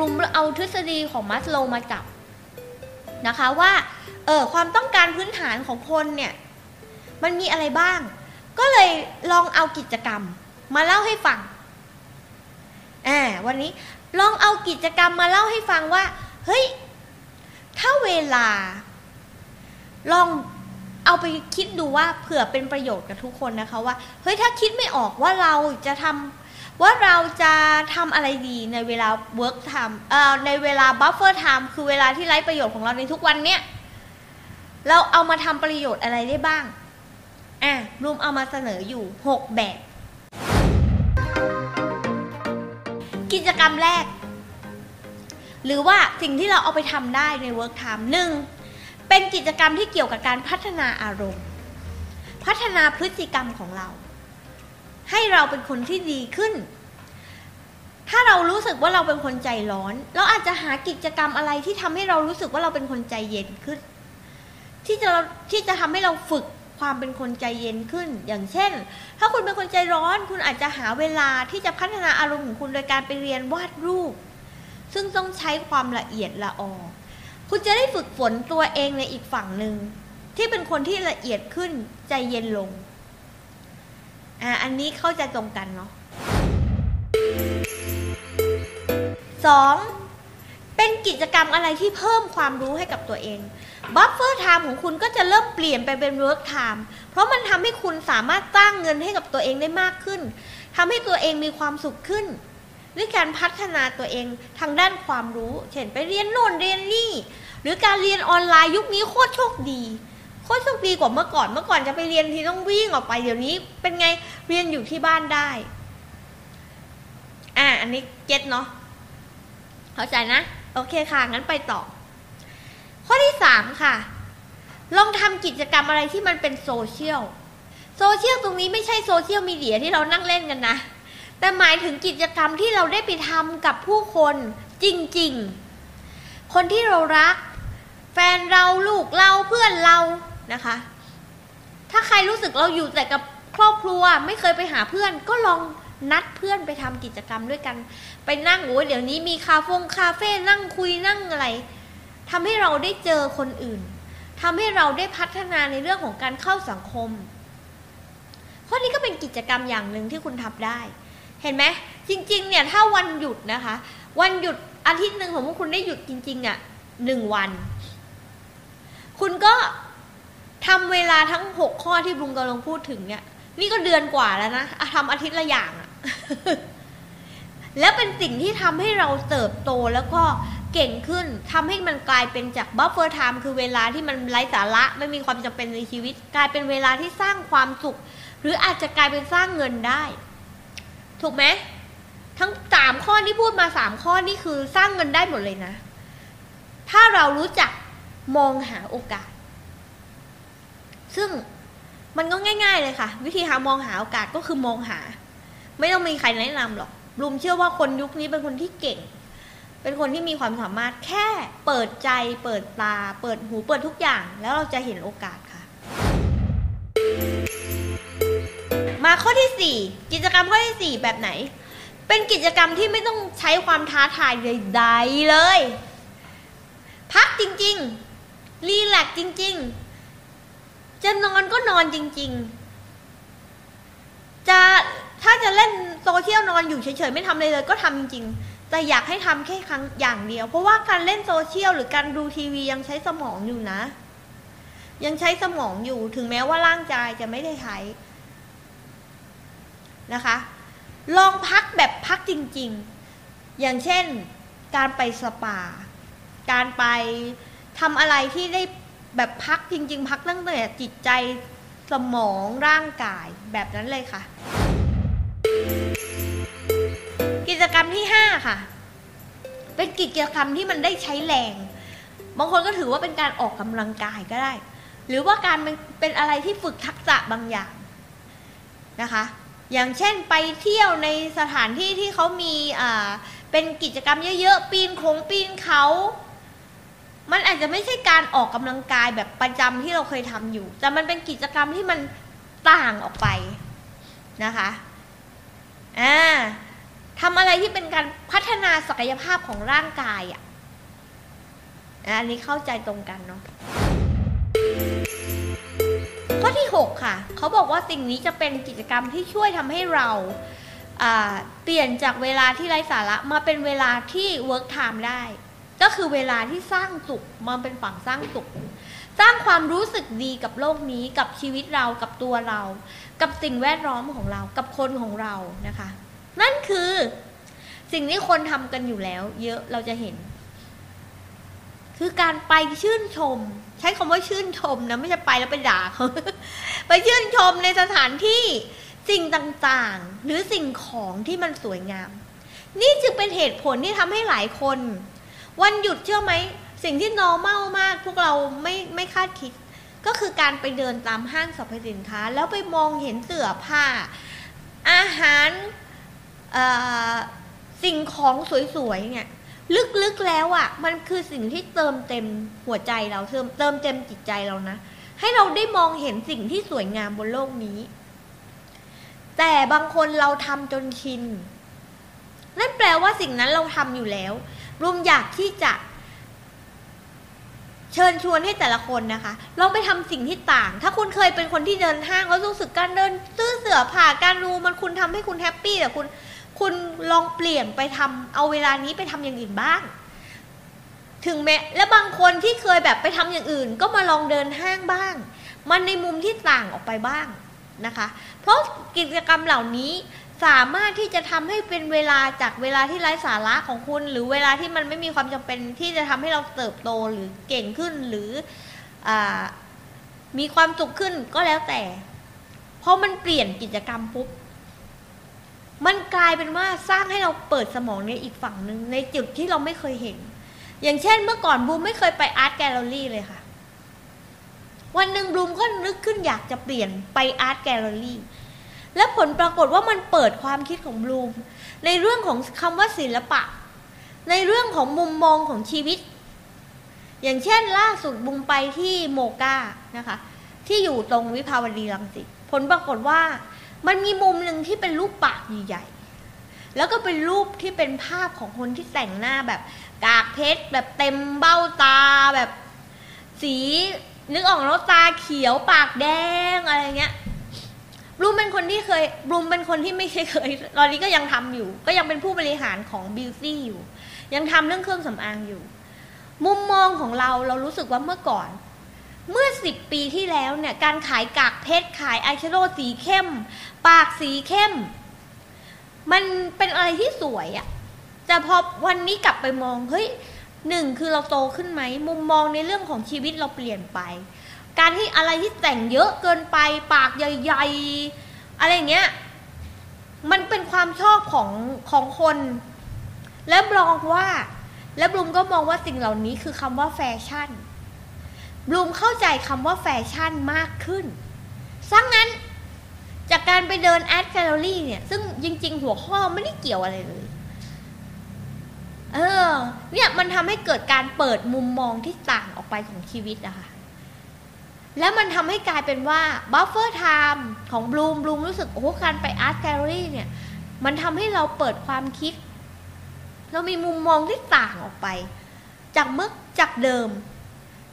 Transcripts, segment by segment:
ลูมเอาทฤษฎีของมัสโลมาจับนะคะว่าเออความต้องการพื้นฐานของคนเนี่ยมันมีอะไรบ้าง ก็เลยลองเอากิจกรรมมาเล่าให้ฟังอ่าวันนี้ลองเอากิจกรรมมาเล่าให้ฟังว่าเฮ้ยถ้าเวลา ลองเอาไปคิดดูว่าเผื่อเป็นประโยชน์กับทุกคนนะคะว่าเฮ้ยถ้าคิดไม่ออกว่าเราจะทำ ว่าเราจะทำอะไรดีในเวลา work time เอ่อในเวลา buffer time คือเวลาที่ไร้ประโยชน์ของเราในทุกวันเนี้ยเราเอามาทำประโยชน์อะไรได้บ้าง อะรูมเอามาเสนออยู่ 6 แบบ กิจกรรมแรก หรือว่าสิ่งที่เราเอาไปทำได้ใน work time หนึ่งเป็นกิจกรรมที่เกี่ยวกับการพัฒนาอารมณ์ พัฒนาพฤติกรรมของเรา ให้เราเป็นคนที่ดีขึ้น ถ้าเรารู้สึกว่าเราเป็นคนใจร้อน เราอาจจะหากิจกรรมอะไรที่ทำให้เรารู้สึกว่าเราเป็นคนใจเย็นขึ้น ที่จะที่จะทำให้เราฝึกความเป็นคนใจเย็นขึ้น อย่างเช่น ถ้าคุณเป็นคนใจร้อน คุณอาจจะหาเวลาที่จะพัฒนาอารมณ์ของคุณโดยการไปเรียนวาดรูป ซึ่งต้องใช้ความละเอียดละออคุณจะได้ฝึกฝนตัวเองในอีกฝั่งหนึ่งที่เป็นคนที่ละเอียดขึ้นใจเย็นลง อ่าอันนี้เข้าใจตรงกันเนาะสองเป็นกิจกรรมอะไรที่เพิ่มความรู้ให้กับตัวเอง buffer time ของคุณก็จะเริ่มเปลี่ยนไปเป็น work time เพราะมันทำให้คุณสามารถสร้างเงินให้กับตัวเองได้มากขึ้นทำให้ตัวเองมีความสุขขึ้นด้วยการพัฒนาตัวเองทางด้านความรู้ เช่นไปเรียนโน่นเรียนนี่ หรือการเรียนออนไลน์ยุคนี้โคตรโชคดี คตรโชคดีกว่าเมื่อก่อน เมื่อก่อนจะไปเรียนทีต้องวิ่งออกไป เดี๋ยวนี้ เป็นไงเรียนอยู่ที่บ้านได้ อ่า อันนี้เก็ตเนาะ เข้าใจนะ โอเคค่ะ งั้นไปต่อ ข้อที่สามค่ะ ลองทำกิจกรรมอะไรที่มันเป็นโซเชียล โซเชียลตรงนี้ไม่ใช่โซเชียลมีเดียที่เรานั่งเล่นกันนะ แต่หมายถึงกิจกรรมที่เราได้ไปทำกับผู้คนจริง ๆ คนที่เรารัก แฟนเราลูกเราเพื่อนเรา นะคะ ถ้าใครรู้สึกเราอยู่แต่กับครอบครัวไม่เคยไปหาเพื่อน ก็ลองนัดเพื่อนไปทำกิจกรรมด้วยกัน ไปนั่งโอ้ยเดี๋ยวนี้มีคาเฟ่คาเฟ่นั่งคุยนั่งอะไรทำให้เราได้เจอคนอื่นทำให้เราได้พัฒนาในเรื่องของการเข้าสังคมข้อนี้ก็เป็นกิจกรรมอย่างหนึ่งที่คุณทำได้ เห็นไหมจริง ๆ เนี่ยถ้าวันหยุดนะคะ วันหยุดอาทิตย์หนึ่งของพวกคุณได้หยุดจริง ๆอะ่ะหนึ่งวัน คุณก็ ทำเวลาทั้งหกข้อที่บุงกำลังพูดถึงเนี่ย นี่ก็เดือนกว่าแล้วนะทำอาทิตย์ละอย่างอะแล้วเป็นสิ่งที่ทำให้เราเติบโตแล้วก็เก่งขึ้นทำให้มันกลายเป็นจาก buffer time คือเวลาที่มันไร้สาระไม่มีความจำเป็นในชีวิต กลายเป็นเวลาที่สร้างความสุข หรืออาจจะกลายเป็นสร้างเงินได้ ถูกไหมทั้งสามข้อที่พูดมาสามข้อนี่คือสร้างเงินได้หมดเลยนะ ถ้าเรารู้จักมองหาโอกาส ซึ่งมันก็ง่าย ๆเลยค่ะ วิธีหามองหาโอกาสก็คือมองหา ไม่ต้องมีใครแนะนำหรอกลุมเชื่อว่าคนยุคนี้เป็นคนที่เก่ง เป็นคนที่มีความสามารถแค่เปิดใจ เปิดตา เปิดหูเปิดทุกอย่าง แล้วเราจะเห็นโอกาสค่ะ มาข้อที่ 4 กิจกรรมข้อที่ 4 แบบไหน เป็นกิจกรรมที่ไม่ต้องใช้ความท้าทายใดๆเลย พักจริง ๆ รีแลกจริง ๆ จะนอนก็นอนจริง ๆ จะถ้าจะเล่นโซเชียลนอนอยู่เฉยๆไม่ทำเลยเลย ก็ทำจริงๆแต่อยากให้ทำแค่ครั้งอย่างเดียว เพราะว่าการเล่นโซเชียลหรือการดูทีวียังใช้สมองอยู่นะ ยังใช้สมองอยู่ถึงแม้ว่าร่างกายจะไม่ได้ใช้นะคะ ลองพักแบบพักจริงๆ อย่างเช่นการไปสปา การไปทำอะไรที่ได้ แบบพักจริง ๆ พักตั้งแต่จิตใจสมองร่างกายแบบนั้นเลยค่ะ กิจกรรมที่ห้าค่ะ เป็นกิจกรรมที่มันได้ใช้แรง บางคนก็ถือว่าเป็นการออกกำลังกายก็ได้ หรือว่าการเป็นอะไรที่ฝึกทักษะบางอย่างนะคะ อย่างเช่นไปเที่ยวในสถานที่ที่เขามีเป็นกิจกรรมเยอะๆ ปีนโขงปีนเขา มันอาจจะไม่ใช่การออกกำลังกายแบบประจำที่เราเคยทำอยู่ แต่มันเป็นกิจกรรมที่มันต่างออกไปนะคะอ่าทำอะไรที่เป็นการพัฒนาศักยภาพของร่างกายอะอันนี้เข้าใจตรงกันเนาะข้อที่ 6 ค่ะ เขาบอกว่าสิ่งนี้จะเป็นกิจกรรมที่ช่วยทำให้เราเปลี่ยนจากเวลาที่ไร้สาระมาเป็นเวลาที่ work time ได้ ก็คือเวลาที่สร้างสุขมาเป็นฝั่งสร้างสุข สร้างความรู้สึกดีกับโลกนี้กับชีวิตเรากับตัวเรา กับสิ่งแวดล้อมของเรากับคนของเรานะคะ นั่นคือสิ่งที่คนทำกันอยู่แล้ว เยอะเราจะเห็น คือการไปชื่นชม ใช้คำว่าชื่นชมนะไม่ใช่ไปแล้วไปด่าเขาไปชื่นชมในสถานที่สิ่งต่างๆ หรือสิ่งของที่มันสวยงาม นี่จึงเป็นเหตุผลที่ทำให้หลายคน วันหยุดเชื่อไหม สิ่งที่ normal มาก พวกเราไม่ไม่คาดคิด ก็คือการไปเดินตามห้างสรรพสินค้า แล้วไปมองเห็นเสื้อผ้า อาหารสิ่งของสวยๆเนี่ยลึกๆแล้วอะ่ะ มันคือสิ่งที่เติมเต็มหัวใจเราเติมเติมเต็มจิตใจเรานะ ให้เราได้มองเห็นสิ่งที่สวยงามบนโลกนี้ แต่บางคนเราทำจนชินนั่นแปลว่าสิ่งนั้นเราทำอยู่แล้ว รวมอยากที่จะ เชิญชวนให้แต่ละคนนะคะ ลองไปทำสิ่งที่ต่าง ถ้าคุณเคยเป็นคนที่เดินห้างแล้วรู้สึกการเดินซื้อเสือผ่าการรูมันคุณทำให้คุณแฮปปี้แต่คุณ คุณลองเปลี่ยนไปทำเอาเวลานี้ไปทำอย่างอื่นบ้าง ถึงแม้และบางคนที่เคยแบบไปทำอย่างอื่น ก็มาลองเดินห้างบ้าง มันในมุมที่ต่างออกไปบ้างนะคะ เพราะกิจกรรมเหล่านี้ สามารถที่จะทำให้เป็นเวลาจากเวลาที่ไร้สาระของคุณ หรือเวลาที่มันไม่มีความจำเป็นที่จะทำให้เราเติบโตหรือเก่งขึ้นหรืออมีความสุขขึ้นก็แล้วแต่ เพราะมันเปลี่ยนกิจกรรมปุ๊บมันกลายเป็นว่าสร้างให้เราเปิดสมองในอีกฝั่งหนึ่งในจุดที่เราไม่เคยเห็น อย่างเช่นเมื่อก่อนบลูมไม่เคยไป art gallery เลยค่ะ วันหนึ่งบลูมก็นึกขึ้นอยากจะเปลี่ยนไป art gallery และผลปรากฏว่ามันเปิดความคิดของบลูม ในเรื่องของคำว่าศิลปะ ในเรื่องของมุมมองของชีวิต อย่างเช่นล่าสุดบลูมไปที่ MOCA นะคะ ที่อยู่ตรงวิภาวดีรังสิตผลปรากฏว่ามันมีมุมหนึ่งที่เป็นรูปปากใหญ่ๆแล้วก็เป็นรูปที่เป็นภาพของคนที่แต่งหน้าแบบกากเพชรแบบเต็มเบ้าตาแบบสีนึกออกแล้วตาเขียวปากแดงอะไรเงี้ย บลูมเป็นคนที่เคยบลูมเป็นคนที่ไม่เคยตอนนี้ก็ยังทำอยู่ ก็ยังเป็นผู้บริหารของบิวตี้อยู่ ยังทำเรื่องเครื่องสำอางอยู่ มุมมองของเราเรารู้สึกว่าเมื่อก่อน เมื่อสิบปีที่แล้วเนี่ย การขายกากเพชรขายอายแชโดว์สีเข้ม ปากสีเข้ม มันเป็นอะไรที่สวยอะแต่พอวันนี้กลับไปมองเฮ้ยหนึ่งคือเราโตขึ้นไหมมุมมองในเรื่องของชีวิตเราเปลี่ยนไป การที่อะไรที่แต่งเยอะเกินไปปากใหญ่ๆ อะไรเงี้ย มันเป็นความชอบของของคน และมองว่า และบลูมก็มองว่าสิ่งเหล่านี้คือคำว่าแฟชั่นบลูมเข้าใจคำว่าแฟชั่นมากขึ้นดังนั้นจากการไปเดิน art gallery เนี่ย ซึ่งจริง ๆ หัวข้อไม่ได้เกี่ยวอะไรเลย เออ เนี่ยมันทำให้เกิดการเปิดมุมมองที่ต่างออกไปของชีวิตอะค่ะ แล้วมันทำให้กลายเป็นว่า buffer time ของบลูมบลูมรู้สึก โอ้การไป art gallery เนี่ย มันทำให้เราเปิดความคิด เรามีมุมมองที่ต่างออกไป จากเมื่อจากเดิม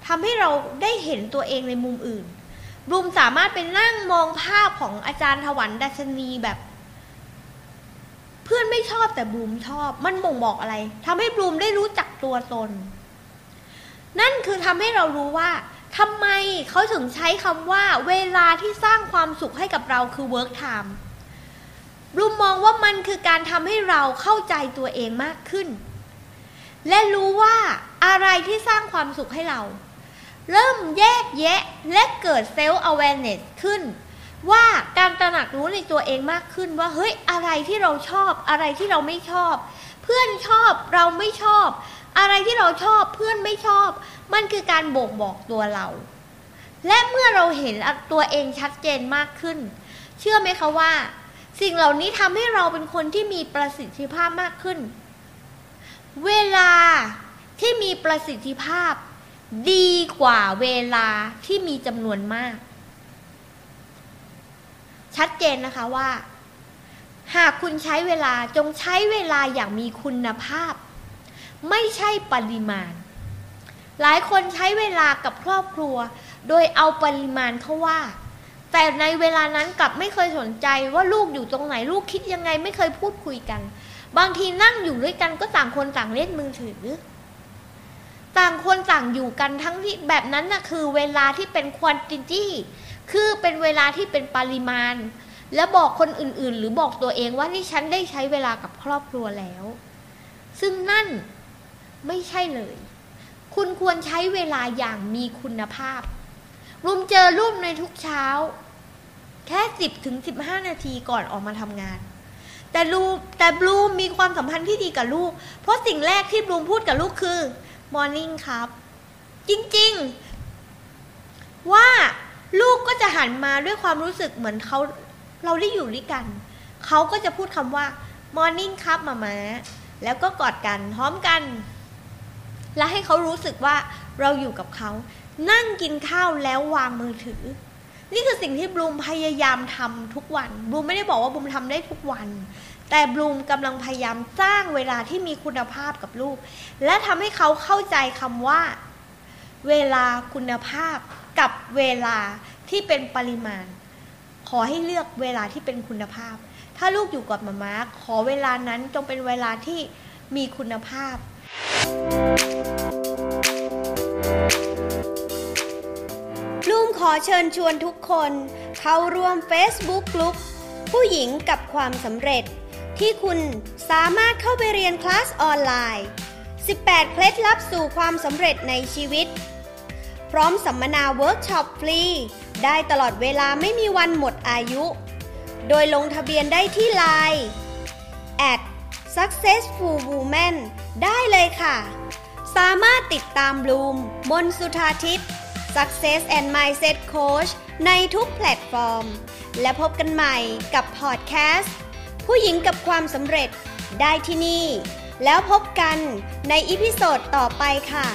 ทำให้เราได้เห็นตัวเองในมุมอื่นบลูมสามารถไปนั่งมองภาพของอาจารย์ถวันดัชนีแบบ เพื่อนไม่ชอบแต่บลูมชอบ มันบ่งบอกอะไรทำให้บลูมได้รู้จักตัวตน นั่นคือทำให้เรารู้ว่า ทำไมเขาถึงใช้คำว่าเวลาที่สร้างความสุขให้กับเราคือ work time บลูมมองว่ามันคือการทำให้เราเข้าใจตัวเองมากขึ้น และรู้ว่าอะไรที่สร้างความสุขให้เรา เริ่มแยกแยะและเกิดเซลล์ awareness ขึ้น ว่าการตระหนักรู้ในตัวเองมากขึ้นว่าเฮ้ยอะไรที่เราชอบอะไรที่เราไม่ชอบ เพื่อนชอบเราไม่ชอบ อะไรที่เราชอบเพื่อนไม่ชอบ มันคือการบ่งบอกตัวเรา และเมื่อเราเห็นตัวเองชัดเจนมากขึ้น เชื่อไหมคะว่า สิ่งเหล่านี้ทำให้เราเป็นคนที่มีประสิทธิภาพมากขึ้น เวลาที่มีประสิทธิภาพ ดีกว่าเวลาที่มีจำนวนมาก ชัดเจนนะคะว่า หากคุณใช้เวลาจงใช้เวลาอย่างมีคุณภาพ ไม่ใช่ปริมาณ หลายคนใช้เวลากับครอบครัว โดยเอาปริมาณเขาว่า แต่ในเวลานั้นกลับไม่เคยสนใจว่าลูกอยู่ตรงไหนลูกคิดยังไงไม่เคยพูดคุยกัน บางทีนั่งอยู่ด้วยกันก็ต่างคนต่างเล่นมือถือ ต่างคนต่างอยู่กันทั้งที่แบบนั้นน่ะคือเวลาที่เป็นควอนติตี้คือเป็นเวลาที่เป็นปริมาณ และบอกคนอื่นๆ หรือบอกตัวเองว่านี่ฉันได้ใช้เวลากับครอบครัวแล้ว ซึ่งนั่น ไม่ใช่เลย คุณควรใช้เวลาอย่างมีคุณภาพ รุมเจอรูปในทุกเช้า แค่สิบถึงสิบห้านาทีก่อนออกมาทำงาน แต่ลูแต่บลูมมีความสัมพันธ์ที่ดีกับลูก เพราะสิ่งแรกที่บลูมพูดกับลูกคือ morning ครับ จริงๆ ว่าลูกก็จะหันมาด้วยความรู้สึกเหมือนเขาเราได้อยู่ด้วยกัน เขาก็จะพูดคำว่า morning ครับมามาแล้วก็กอดกันพร้อมกัน และให้เขารู้สึกว่าเราอยู่กับเขา นั่งกินข้าวแล้ววางมือถือ นี่คือสิ่งที่บลูมพยายามทำทุกวันบลูมไม่ได้บอกว่าบลูมทำได้ทุกวัน แต่บลูมกำลังพยายามสร้างเวลาที่มีคุณภาพกับลูก และทำให้เขาเข้าใจคำว่า เวลาคุณภาพกับเวลาที่เป็นปริมาณ ขอให้เลือกเวลาที่เป็นคุณภาพ ถ้าลูกอยู่กับมาม่าขอเวลานั้นจงเป็นเวลาที่มีคุณภาพ บลูมขอเชิญชวนทุกคนเข้าร่วม Facebook กลุ่มผู้หญิงกับความสำเร็จ ที่คุณสามารถเข้าไปเรียนคลาสออนไลน์ 18 เคล็ดลับสู่ความสำเร็จในชีวิต พร้อมสัมมนาเวิร์กช็อปฟรี ได้ตลอดเวลาไม่มีวันหมดอายุ โดยลงทะเบียนได้ที่ไลน์ at successful woman ได้เลยค่ะ สามารถติดตามบลูมบนสุธาทิพย์ Success and Mindset Coach ในทุกแพลตฟอร์ม และพบกันใหม่กับพอดแคสต์ ผู้หญิงกับความสำเร็จได้ที่นี่ แล้วพบกันใน episode ต่อไปค่ะ